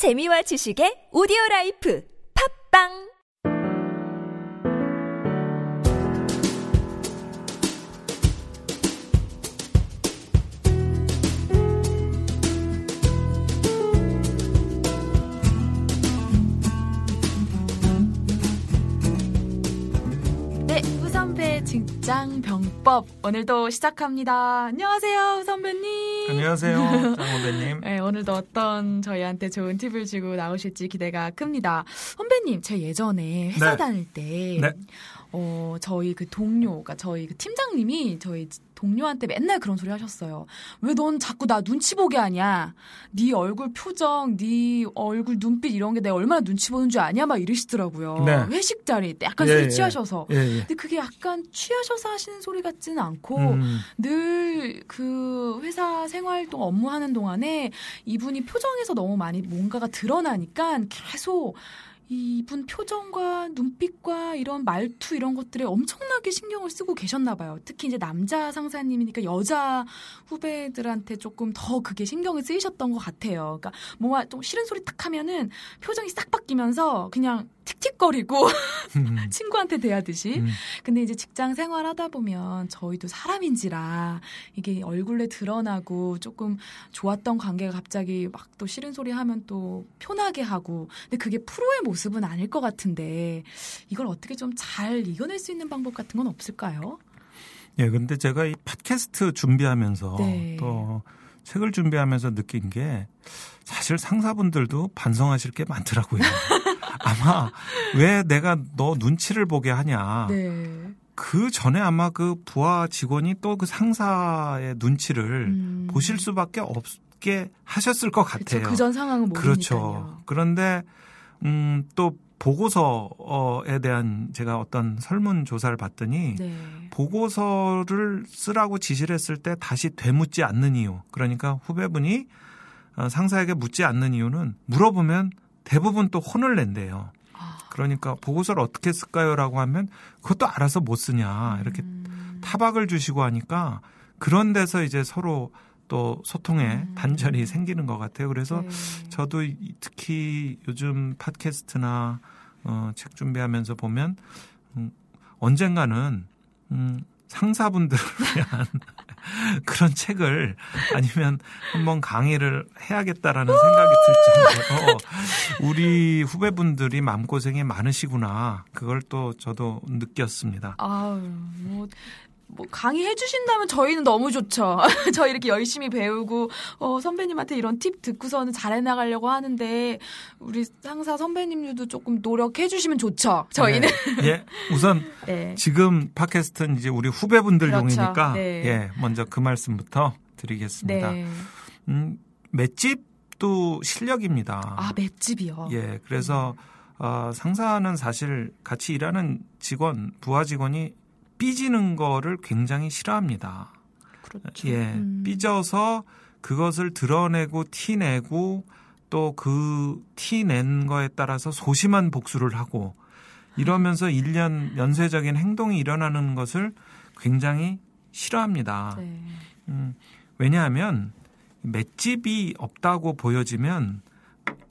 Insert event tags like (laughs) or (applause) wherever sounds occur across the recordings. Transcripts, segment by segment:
재미와 지식의 오디오 라이프. 팝빵 직장 병법 오늘도 시작합니다. 안녕하세요, 후선배님. 안녕하세요, (laughs) 장 선배님. 네, 오늘도 어떤 저희한테 좋은 팁을 주고 나오실지 기대가 큽니다. 선배님, 제 예전에 회사 네. 다닐 때, 네. 어, 저희 그 동료가 저희 그 팀장님이 저희 동료한테 맨날 그런 소리 하셨어요. 왜 넌 자꾸 나 눈치 보게 하냐? 네 얼굴 표정, 네 얼굴 눈빛 이런 게 내가 얼마나 눈치 보는 줄 아냐? 막 이러시더라고요. 네. 회식 자리 때 약간 예, 술 예. 취하셔서. 예, 예. 근데 그게 약간 취하셔서 하시는 소리 같지는 않고 음, 늘그 회사 생활 동 업무하는 동안에 이분이 표정에서 너무 많이 뭔가가 드러나니까 계속 이분 표정과 눈빛과 이런 말투 이런 것들에 엄청나게 신경을 쓰고 계셨나 봐요. 특히 이제 남자 상사님이니까 여자 후배들한테 조금 더 그게 신경을 쓰이셨던 것 같아요. 그러니까 뭔가 좀 싫은 소리 딱 하면은 표정이 싹 바뀌면서 그냥 틱틱거리고 (laughs) 음, 친구한테 대하듯이. 음. 근데 이제 직장 생활 하다 보면 저희도 사람인지라 이게 얼굴에 드러나고 조금 좋았던 관계가 갑자기 막 또 싫은 소리 하면 또 편하게 하고. 근데 그게 프로의 모습은 아닐 것 같은데 이걸 어떻게 좀 잘 이겨낼 수 있는 방법 같은 건 없을까요? 예, 근데 제가 이 팟캐스트 준비하면서 네. 또 책을 준비하면서 느낀 게 사실 상사분들도 반성하실 게 많더라고요. (laughs) 아마 왜 내가 너 눈치를 보게 하냐. 네. 그 전에 아마 그 부하 직원이 또 그 상사의 눈치를 음. 보실 수밖에 없게 하셨을 것 같아요. 그 전 상황은 모르니까요. 그렇죠. 그런데 음, 또 보고서에 대한 제가 어떤 설문 조사를 봤더니 네. 보고서를 쓰라고 지시를 했을 때 다시 되묻지 않는 이유. 그러니까 후배분이 어, 상사에게 묻지 않는 이유는 물어보면 대부분 또 혼을 낸대요. 아. 그러니까 보고서를 어떻게 쓸까요라고 하면 그것도 알아서 못 쓰냐 이렇게 음. 타박을 주시고 하니까 그런 데서 이제 서로 또 소통에 음. 단절이 생기는 것 같아요. 그래서 네. 저도 이- 특히 요즘 팟캐스트나 어, 책 준비하면서 보면 음, 언젠가는 음, 상사분들을 (laughs) 위한 (laughs) 그런 책을 아니면 한번 강의를 해야겠다라는 생각이 들 정도로 우리 후배분들이 마음고생이 많으시구나 그걸 또 저도 느꼈습니다. 아유, 뭐, 뭐 강의해 주신다면 저희는 너무 좋죠. (laughs) 저희 이렇게 열심히 배우고 어, 선배님한테 이런 팁 듣고서는 잘해 나가려고 하는데 우리 상사 선배님들도 조금 노력해 주시면 좋죠. 저희는 네. 예, 우선 (laughs) 네. 지금 팟캐스트는 이제 우리 후배분들용이니까 그렇죠. 네. 예, 먼저 그 말씀부터 드리겠습니다. 네. 음, 맷집도 실력입니다. 아 맷집이요. 예, 그래서 어, 상사는 사실 같이 일하는 직원, 부하 직원이 삐지는 거를 굉장히 싫어합니다. 그렇죠. 예, 음. 삐져서 그것을 드러내고 티내고 또 그 티 낸 거에 따라서 소심한 복수를 하고 이러면서 일련 연쇄적인 행동이 일어나는 것을 굉장히 싫어합니다. 네. 음, 왜냐하면 맷집이 없다고 보여지면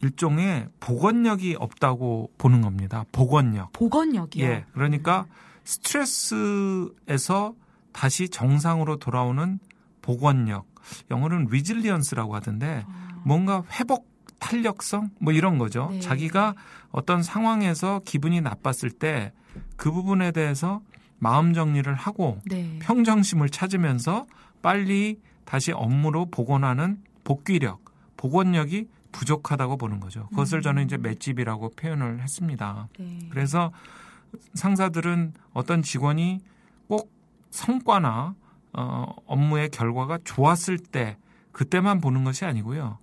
일종의 복원력이 없다고 보는 겁니다. 복원력. 복원력이요. 예. 그러니까 스트레스에서 다시 정상으로 돌아오는 복원력. 영어로는 resilience라고 하던데 아, 뭔가 회복 탄력성 뭐 이런 거죠. 네. 자기가 어떤 상황에서 기분이 나빴을 때 그 부분에 대해서 마음 정리를 하고 네. 평정심을 찾으면서 빨리 다시 업무로 복원하는 복귀력, 복원력이 부족하다고 보는 거죠. 그것을 음. 저는 이제 맷집이라고 표현을 했습니다. 네. 그래서 상사들은 어떤 직원이 꼭 성과나 어, 업무의 결과가 좋았을 때 그때만 보는 것이 아니고요.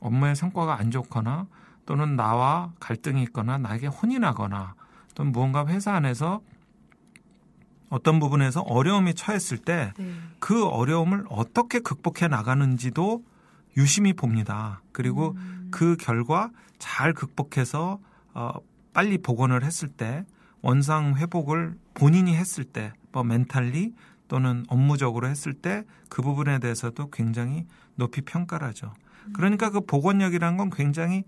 업무의 성과가 안 좋거나 또는 나와 갈등이 있거나 나에게 혼이 나거나 또는 무언가 회사 안에서 어떤 부분에서 어려움이 처했을 때 네. 그 어려움을 어떻게 극복해 나가는지도 유심히 봅니다. 그리고 음. 그 결과 잘 극복해서 어, 빨리 복원을 했을 때 원상 회복을 본인이 했을 때, 뭐 멘탈리 또는 업무적으로 했을 때 그 부분에 대해서도 굉장히 높이 평가를 하죠. 그러니까 그 복원력이라는 건 굉장히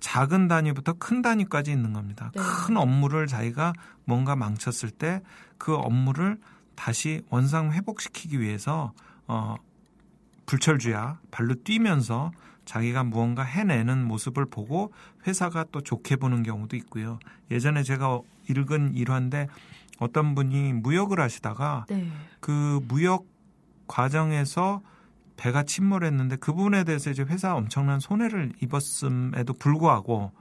작은 단위부터 큰 단위까지 있는 겁니다. 네. 큰 업무를 자기가 뭔가 망쳤을 때 그 업무를 다시 원상 회복시키기 위해서 어 불철주야 발로 뛰면서 자기가 무언가 해내는 모습을 보고 회사가 또 좋게 보는 경우도 있고요. 예전에 제가 읽은 일화인데 어떤 분이 무역을 하시다가 네. 그 무역 과정에서 배가 침몰했는데 그 부분에 대해서 이제 회사 엄청난 손해를 입었음에도 불구하고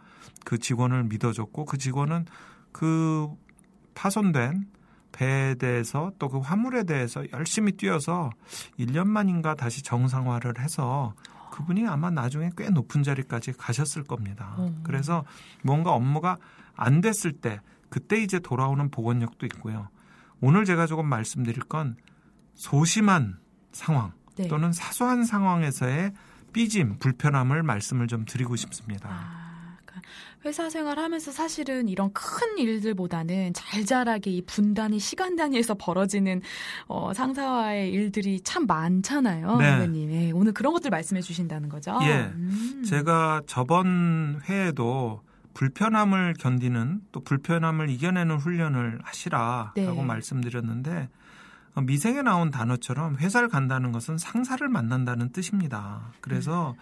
그 직원을 믿어줬고 그 직원은 그 파손된 배에 대해서 또 그 화물에 대해서 열심히 뛰어서 1년 만인가 다시 정상화를 해서 그분이 아마 나중에 꽤 높은 자리까지 가셨을 겁니다. 음. 그래서 뭔가 업무가 안 됐을 때 그때 이제 돌아오는 복원력도 있고요. 오늘 제가 조금 말씀드릴 건 소심한 상황 네. 또는 사소한 상황에서의 삐짐, 불편함을 말씀을 좀 드리고 싶습니다. 아, 회사 생활하면서 사실은 이런 큰 일들보다는 잘잘하게 이 분단위 시간 단위에서 벌어지는 어, 상사와의 일들이 참 많잖아요, 네. 선배님. 예, 오늘 그런 것들 말씀해 주신다는 거죠. 예. 음. 제가 저번 회에도 불편함을 견디는 또 불편함을 이겨내는 훈련을 하시라라고 네. 말씀드렸는데 어, 미생에 나온 단어처럼 회사를 간다는 것은 상사를 만난다는 뜻입니다. 그래서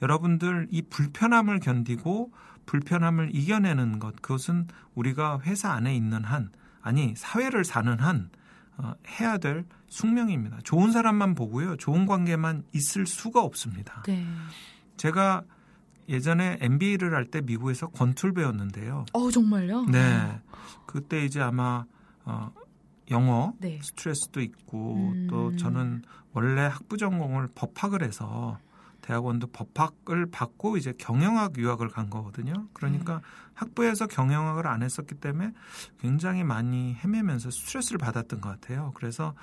여러분들 이 불편함을 견디고 불편함을 이겨내는 것 그것은 우리가 회사 안에 있는 한 아니 사회를 사는 한 어, 해야 될 숙명입니다. 좋은 사람만 보고요. 좋은 관계만 있을 수가 없습니다. 네. 제가 예전에 MBA를 할 때 미국에서 권투를 배웠는데요. 어 정말요? 네. 그때 이제 아마 어 영어 네. 스트레스도 있고 음. 또 저는 원래 학부 전공을 법학을 해서 대학원도 법학을 받고 이제 경영학 유학을 간 거거든요. 그러니까 학부에서 경영학을 안 했었기 때문에 굉장히 많이 헤매면서 스트레스를 받았던 것 같아요. 그래서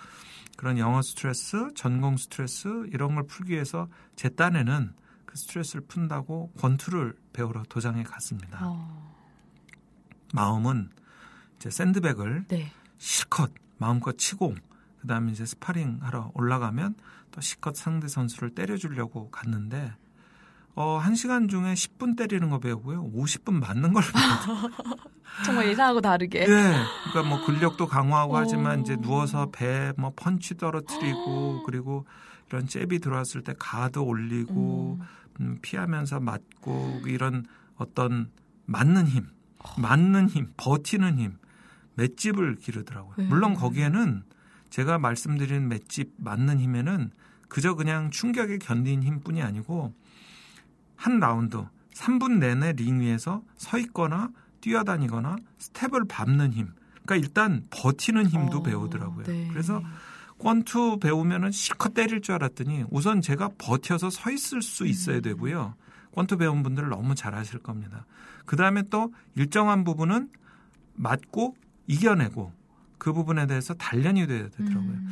그런 영어 스트레스, 전공 스트레스 이런 걸 풀기 위해서 제 딴에는 그 스트레스를 푼다고 권투를 배우러 도장에 갔습니다. 어, 마음은 이제 샌드백을 네. 실컷 마음껏 치고 그다음에 이제 스파링 하러 올라가면 또 실컷 상대 선수를 때려주려고 갔는데 어, 한 시간 중에 10분 때리는 거 배우고요. 50분 맞는 걸 배워요. (laughs) 정말 예상하고 다르게. 예. 그러니까 뭐 근력도 강화하고 하지만 오. 이제 누워서 배 뭐 펀치 떨어뜨리고 (gasps) 그리고 이런 잽이 들어왔을 때 가드 올리고 음. 음, 피하면서 맞고 이런 어떤 맞는 힘, 맞는 힘, 버티는 힘, 맷집을 기르더라고요. 네. 물론 거기에는 제가 말씀드린 맷집 맞는 힘에는 그저 그냥 충격에 견딘 힘뿐이 아니고 한 라운드 3분 내내 링 위에서 서 있거나 뛰어다니거나 스텝을 밟는 힘. 그러니까 일단 버티는 힘도 어, 배우더라고요. 네. 그래서 권투 배우면은 실컷 때릴 줄 알았더니 우선 제가 버텨서 서 있을 수 있어야 음. 되고요. 권투 배운 분들 너무 잘 아실 겁니다. 그 다음에 또 일정한 부분은 맞고 이겨내고 그 부분에 대해서 단련이 돼야 되더라고요. 음.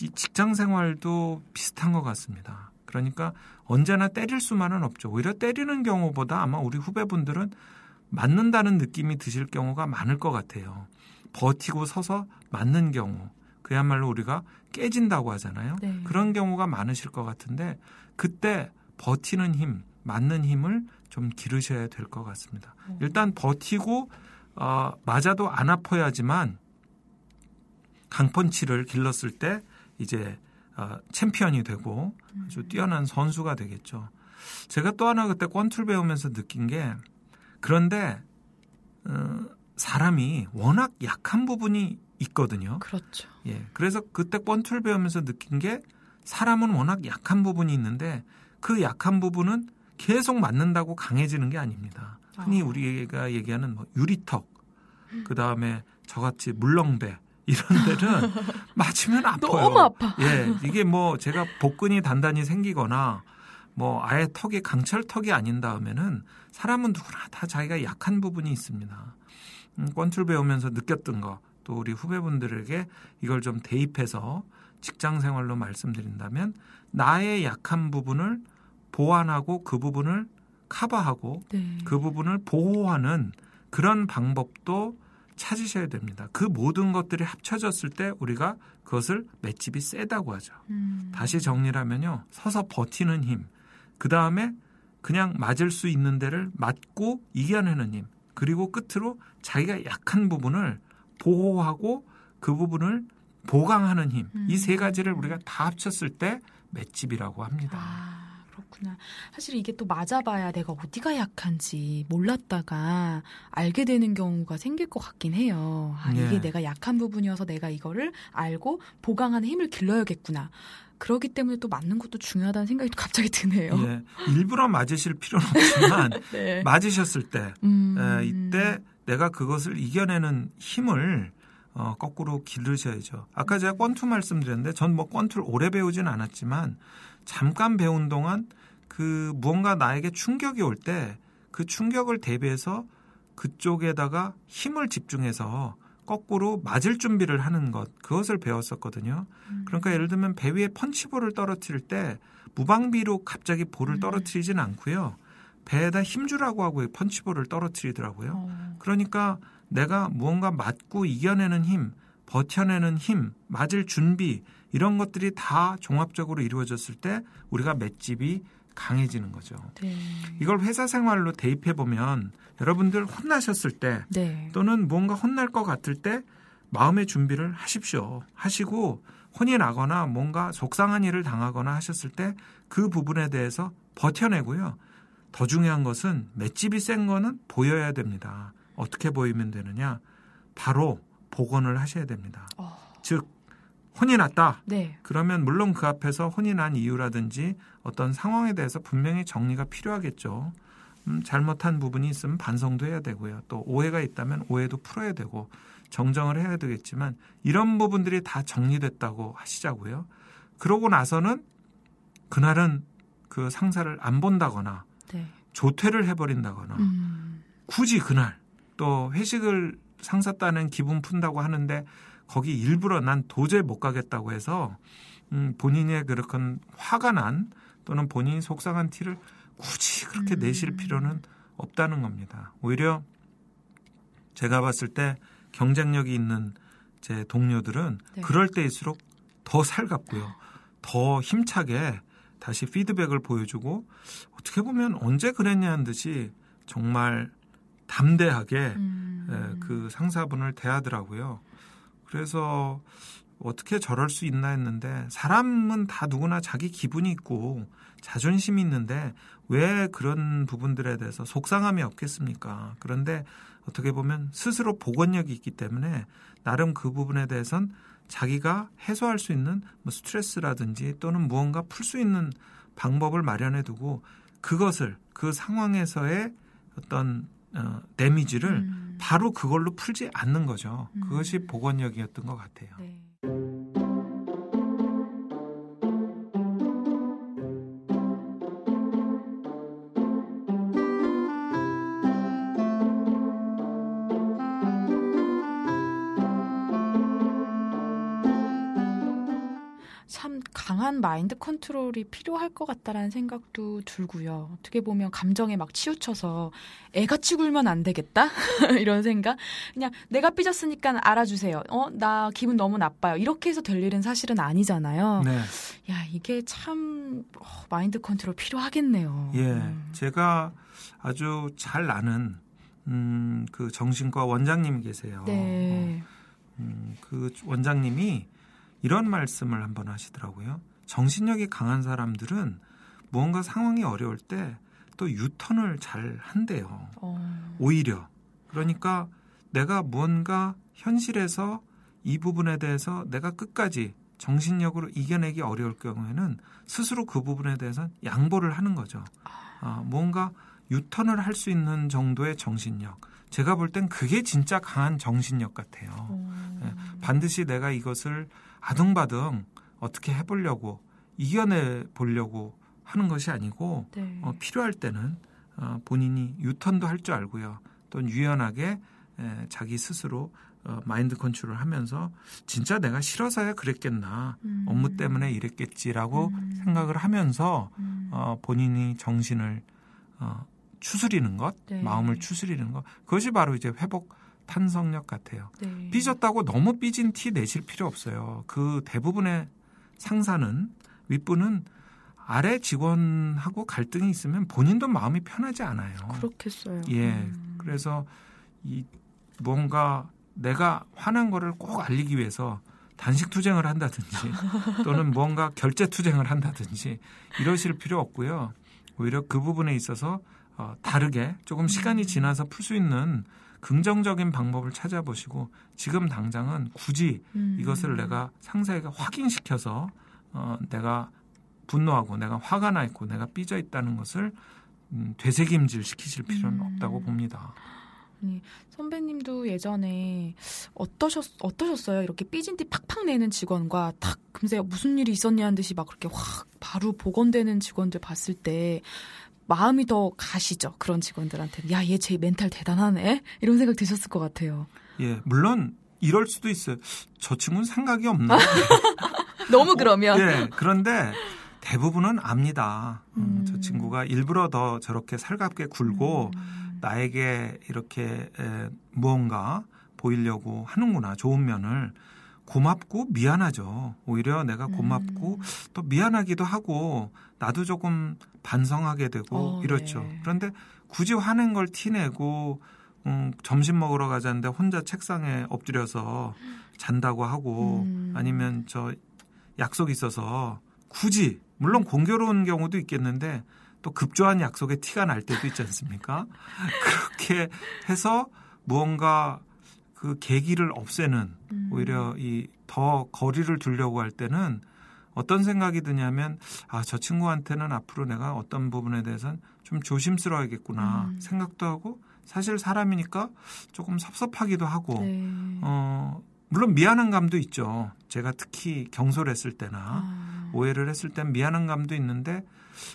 이 직장 생활도 비슷한 것 같습니다. 그러니까 언제나 때릴 수만은 없죠. 오히려 때리는 경우보다 아마 우리 후배분들은 맞는다는 느낌이 드실 경우가 많을 것 같아요. 버티고 서서 맞는 경우. 그야말로 우리가 깨진다고 하잖아요. 네. 그런 경우가 많으실 것 같은데 그때 버티는 힘, 맞는 힘을 좀 기르셔야 될 것 같습니다. 어. 일단 버티고 어, 맞아도 안 아파야지만 강펀치를 길렀을 때 이제 어, 챔피언이 되고 아주 뛰어난 선수가 되겠죠. 제가 또 하나 그때 권투를 배우면서 느낀 게 그런데 어, 사람이 워낙 약한 부분이 있거든요. 그렇죠. 예. 그래서 그때 권투를 배우면서 느낀 게 사람은 워낙 약한 부분이 있는데 그 약한 부분은 계속 맞는다고 강해지는 게 아닙니다. 흔히 아. 우리가 얘기하는 뭐 유리턱, 그 다음에 저같이 물렁배 이런 데는 (laughs) 맞으면 아파요. 너무 아파. 예, 이게 뭐 제가 복근이 단단히 생기거나 뭐 아예 턱이 강철턱이 아닌 다음에는 사람은 누구나 다 자기가 약한 부분이 있습니다. 음, 권투를 배우면서 느꼈던 거, 또 우리 후배분들에게 이걸 좀 대입해서 직장 생활로 말씀드린다면 나의 약한 부분을 보완하고 그 부분을 커버하고 네. 그 부분을 보호하는 그런 방법도 찾으셔야 됩니다. 그 모든 것들이 합쳐졌을 때 우리가 그것을 맷집이 세다고 하죠. 음. 다시 정리를 하면요. 서서 버티는 힘. 그 다음에 그냥 맞을 수 있는 데를 맞고 이겨내는 힘. 그리고 끝으로 자기가 약한 부분을 보호하고 그 부분을 보강하는 힘. 이세 가지를 우리가 다 합쳤을 때 맷집이라고 합니다. 아, 그렇구나. 사실 이게 또 맞아봐야 내가 어디가 약한지 몰랐다가 알게 되는 경우가 생길 것 같긴 해요. 아, 예. 이게 내가 약한 부분이어서 내가 이거를 알고 보강하는 힘을 길러야겠구나. 그러기 때문에 또 맞는 것도 중요하다는 생각이 또 갑자기 드네요. 예, 일부러 맞으실 필요는 없지만 (laughs) 네. 맞으셨을 때 음. 에, 이때 내가 그것을 이겨내는 힘을 어, 거꾸로 기르셔야죠. 아까 제가 권투 말씀드렸는데 전 뭐 권투를 오래 배우진 않았지만 잠깐 배운 동안 그 무언가 나에게 충격이 올 때 그 충격을 대비해서 그쪽에다가 힘을 집중해서 거꾸로 맞을 준비를 하는 것 그것을 배웠었거든요. 그러니까 예를 들면 배 위에 펀치볼을 떨어뜨릴 때 무방비로 갑자기 볼을 떨어뜨리진 않고요. 배에다 힘주라고 하고 펀치볼을 떨어뜨리더라고요. 어. 그러니까 내가 무언가 맞고 이겨내는 힘, 버텨내는 힘, 맞을 준비 이런 것들이 다 종합적으로 이루어졌을 때 우리가 맷집이 강해지는 거죠. 네. 이걸 회사 생활로 대입해 보면 여러분들 혼나셨을 때 네. 또는 뭔가 혼날 것 같을 때 마음의 준비를 하십시오. 하시고 혼이 나거나 뭔가 속상한 일을 당하거나 하셨을 때 그 부분에 대해서 버텨내고요. 더 중요한 것은 맷집이 센 거는 보여야 됩니다. 어떻게 보이면 되느냐? 바로 복원을 하셔야 됩니다. 어. 즉 혼이 났다. 네. 그러면 물론 그 앞에서 혼이 난 이유라든지 어떤 상황에 대해서 분명히 정리가 필요하겠죠. 음, 잘못한 부분이 있으면 반성도 해야 되고요. 또 오해가 있다면 오해도 풀어야 되고 정정을 해야 되겠지만 이런 부분들이 다 정리됐다고 하시자고요. 그러고 나서는 그날은 그 상사를 안 본다거나 네. 조퇴를 해버린다거나 음. 굳이 그날 또 회식을 상사 따는 기분 푼다고 하는데 거기 일부러 난 도저히 못 가겠다고 해서 음, 본인의 그렇건 화가 난 또는 본인이 속상한 티를 굳이 그렇게 음. 내실 필요는 없다는 겁니다. 오히려 제가 봤을 때 경쟁력이 있는 제 동료들은 네. 그럴 때일수록 더 살갑고요. 더 힘차게 다시 피드백을 보여주고 어떻게 보면 언제 그랬냐는 듯이 정말 담대하게 음. 예, 그 상사분을 대하더라고요. 그래서 어떻게 저럴 수 있나 했는데 사람은 다 누구나 자기 기분이 있고 자존심이 있는데 왜 그런 부분들에 대해서 속상함이 없겠습니까? 그런데 어떻게 보면 스스로 복원력이 있기 때문에 나름 그 부분에 대해선 자기가 해소할 수 있는 뭐 스트레스라든지 또는 무언가 풀 수 있는 방법을 마련해 두고 그것을 그 상황에서의 어떤 어, 데미지를 음. 바로 그걸로 풀지 않는 거죠. 음. 그것이 복원력이었던 것 같아요. 네. 마인드 컨트롤이 필요할 것 같다라는 생각도 들고요. 어떻게 보면 감정에 막 치우쳐서 애같이 굴면 안 되겠다 (laughs) 이런 생각. 그냥 내가 삐졌으니까 알아주세요. 어, 나 기분 너무 나빠요. 이렇게 해서 될 일은 사실은 아니잖아요. 네. 야 이게 참 어, 마인드 컨트롤 필요하겠네요. 예. 음. 제가 아주 잘 아는 음, 그 정신과 원장님이 계세요. 네. 음, 그 원장님이 이런 말씀을 한번 하시더라고요. 정신력이 강한 사람들은 무언가 상황이 어려울 때 또 유턴을 잘 한대요. 어, 오히려 그러니까 내가 무언가 현실에서 이 부분에 대해서 내가 끝까지 정신력으로 이겨내기 어려울 경우에는 스스로 그 부분에 대해서 양보를 하는 거죠. 아, 뭔가 유턴을 할 수 있는 정도의 정신력. 제가 볼 땐 그게 진짜 강한 정신력 같아요. 어, 예, 반드시 내가 이것을 아등바등 어떻게 해보려고 이겨내 보려고 하는 것이 아니고 네. 어, 필요할 때는 어, 본인이 유턴도 할 줄 알고요. 또 유연하게 에, 자기 스스로 어, 마인드 컨트롤을 하면서 진짜 내가 싫어서야 그랬겠나 음. 업무 때문에 이랬겠지라고 음. 생각을 하면서 음. 어, 본인이 정신을 어, 추스리는 것, 네. 마음을 추스리는 것 그것이 바로 이제 회복 탄성력 같아요. 네. 삐졌다고 너무 삐진 티 내실 필요 없어요. 그 대부분의 상사는 윗분은 아래 직원하고 갈등이 있으면 본인도 마음이 편하지 않아요. 그렇겠어요. 예. 음. 그래서 이 뭔가 내가 화난 거를 꼭 알리기 위해서 단식 투쟁을 한다든지 (laughs) 또는 뭔가 결제 투쟁을 한다든지 이러실 필요 없고요. 오히려 그 부분에 있어서 어, 다르게 조금 시간이 지나서 풀 수 있는 긍정적인 방법을 찾아보시고 지금 당장은 굳이 음. 이것을 내가 상사에게 확인시켜서 어, 내가 분노하고 내가 화가 나 있고 내가 삐져 있다는 것을 음, 되새김질 시키실 필요는 음. 없다고 봅니다. 선배님도 예전에 어떠셨 어떠셨어요? 이렇게 삐진 티 팍팍 내는 직원과 탁 금세 무슨 일이 있었냐는 듯이 막 그렇게 확 바로 복원되는 직원들 봤을 때 마음이 더 가시죠. 그런 직원들한테는 야 얘 제 멘탈 대단하네 이런 생각 드셨을 것 같아요. 예, 물론 이럴 수도 있어요. 저 친구는 생각이 없나? (laughs) 너무 그러면 예, 그런데 대부분은 압니다. 음, 저 음. 친구가 일부러 더 저렇게 살갑게 굴고 음. 나에게 이렇게 에, 무언가 보이려고 하는구나. 좋은 면을 고맙고 미안하죠. 오히려 내가 고맙고 음. 또 미안하기도 하고 나도 조금 반성하게 되고 어, 이렇죠. 네. 그런데 굳이 화낸 걸 티내고 음, 점심 먹으러 가자는데 혼자 책상에 엎드려서 잔다고 하고 음. 아니면 저 약속 있어서 굳이 물론 공교로운 경우도 있겠는데 또 급조한 약속에 티가 날 때도 있지 않습니까? (laughs) 그렇게 해서 무언가 그 계기를 없애는 음. 오히려 이 더 거리를 두려고 할 때는 어떤 생각이 드냐면 아 저 친구한테는 앞으로 내가 어떤 부분에 대해서는 좀 조심스러워야겠구나 음. 생각도 하고 사실 사람이니까 조금 섭섭하기도 하고 네. 어 물론 미안한 감도 있죠. 제가 특히 경솔했을 때나 아. 오해를 했을 땐 미안한 감도 있는데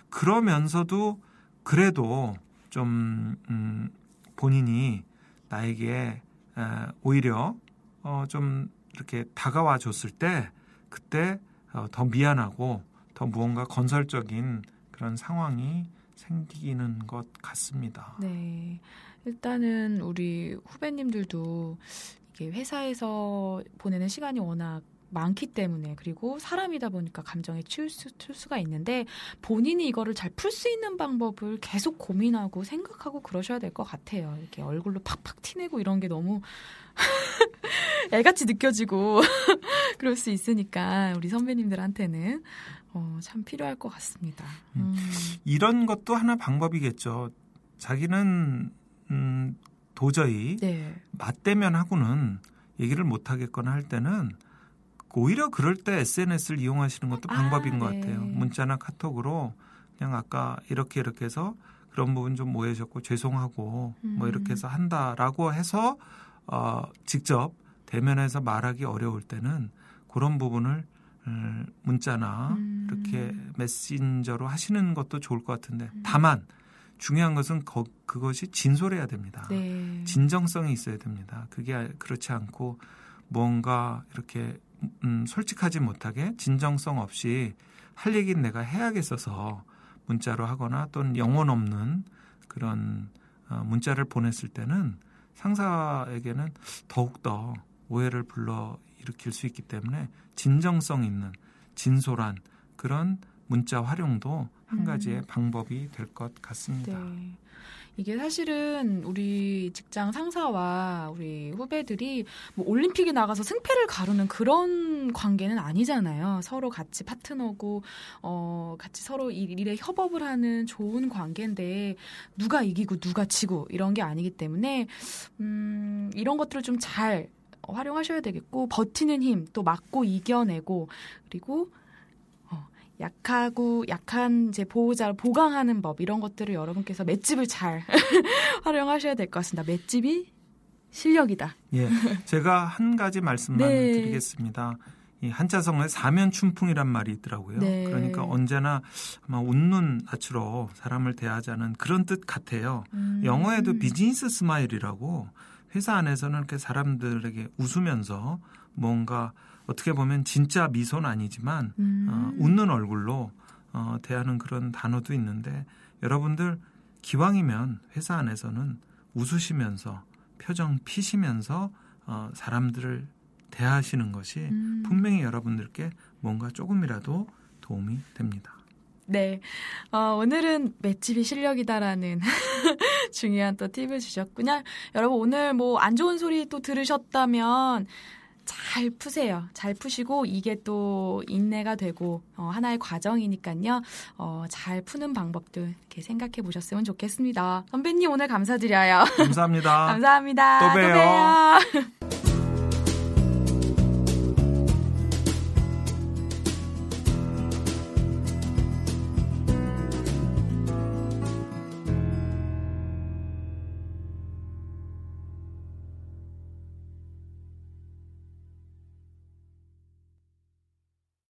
그러면서도 그래도 좀 음, 본인이 나에게 에, 오히려 어, 좀 이렇게 다가와 줬을 때 그때 어, 더 미안하고 더 무언가 건설적인 그런 상황이 생기는 것 같습니다. 네. 일단은 우리 후배님들도 이게 회사에서 보내는 시간이 워낙 많기 때문에 그리고 사람이다 보니까 감정에 치울 수, 칠 수가 있는데 본인이 이거를 잘 풀 수 있는 방법을 계속 고민하고 생각하고 그러셔야 될 것 같아요. 이렇게 얼굴로 팍팍 티내고 이런 게 너무 (laughs) 애같이 느껴지고 (laughs) 그럴 수 있으니까 우리 선배님들한테는 어, 참 필요할 것 같습니다. 음. 이런 것도 하나 방법이겠죠. 자기는 음, 도저히 네. 맞대면 하고는 얘기를 못 하겠거나 할 때는 오히려 그럴 때 SNS를 이용하시는 것도 아, 방법인 것 네. 같아요. 문자나 카톡으로 그냥 아까 이렇게 이렇게 해서 그런 부분 좀 오해하셨고 죄송하고 뭐 음. 이렇게 해서 한다라고 해서 어, 직접 대면해서 말하기 어려울 때는 그런 부분을 음, 문자나 음. 이렇게 메신저로 하시는 것도 좋을 것 같은데 음. 다만 중요한 것은 거- 그것이 진솔해야 됩니다. 네. 진정성이 있어야 됩니다. 그게 그렇지 않고 뭔가 이렇게 음, 솔직하지 못하게 진정성 없이 할 얘기는 내가 해야겠어서 문자로 하거나 또는 영혼 없는 그런 어, 문자를 보냈을 때는 상사에게는 더욱더 오해를 불러 일으킬 수 있기 때문에 진정성 있는 진솔한 그런 문자 활용도 한 음. 가지의 방법이 될 것 같습니다. 네. 이게 사실은 우리 직장 상사와 우리 후배들이 뭐 올림픽에 나가서 승패를 가르는 그런 관계는 아니잖아요. 서로 같이 파트너고 어 같이 서로 일- 일에 협업을 하는 좋은 관계인데 누가 이기고 누가 지고 이런 게 아니기 때문에 음 이런 것들을 좀잘 활용하셔야 되겠고 버티는 힘또 맞고 이겨내고 그리고 어, 약하고 약한 이제 보호자를 보강하는 법 이런 것들을 여러분께서 맷집을 잘 (laughs) 활용하셔야 될 것 같습니다. 맷집이 실력이다. 예, 제가 한 가지 말씀만 네. 드리겠습니다. 이 한자성어에 사면춘풍이란 말이 있더라고요. 네. 그러니까 언제나 아마 웃는 낯으로 사람을 대하자는 그런 뜻 같아요. 음. 영어에도 business smile이라고 회사 안에서는 이렇게 사람들에게 웃으면서 뭔가 어떻게 보면 진짜 미소는 아니지만 음. 어, 웃는 얼굴로 어, 대하는 그런 단어도 있는데 여러분들 기왕이면 회사 안에서는 웃으시면서 표정 피시면서 어, 사람들을 대하시는 것이 음. 분명히 여러분들께 뭔가 조금이라도 도움이 됩니다. 네. 어, 오늘은 맷집이 실력이다라는 (laughs) 중요한 또 팁을 주셨군요. 여러분, 오늘 뭐 안 좋은 소리 또 들으셨다면 잘 푸세요. 잘 푸시고 이게 또 인내가 되고 어, 하나의 과정이니까요. 어, 잘 푸는 방법도 이렇게 생각해 보셨으면 좋겠습니다. 선배님 오늘 감사드려요. 감사합니다. (laughs) 감사합니다. 또 봬요. 또 봬요. (laughs)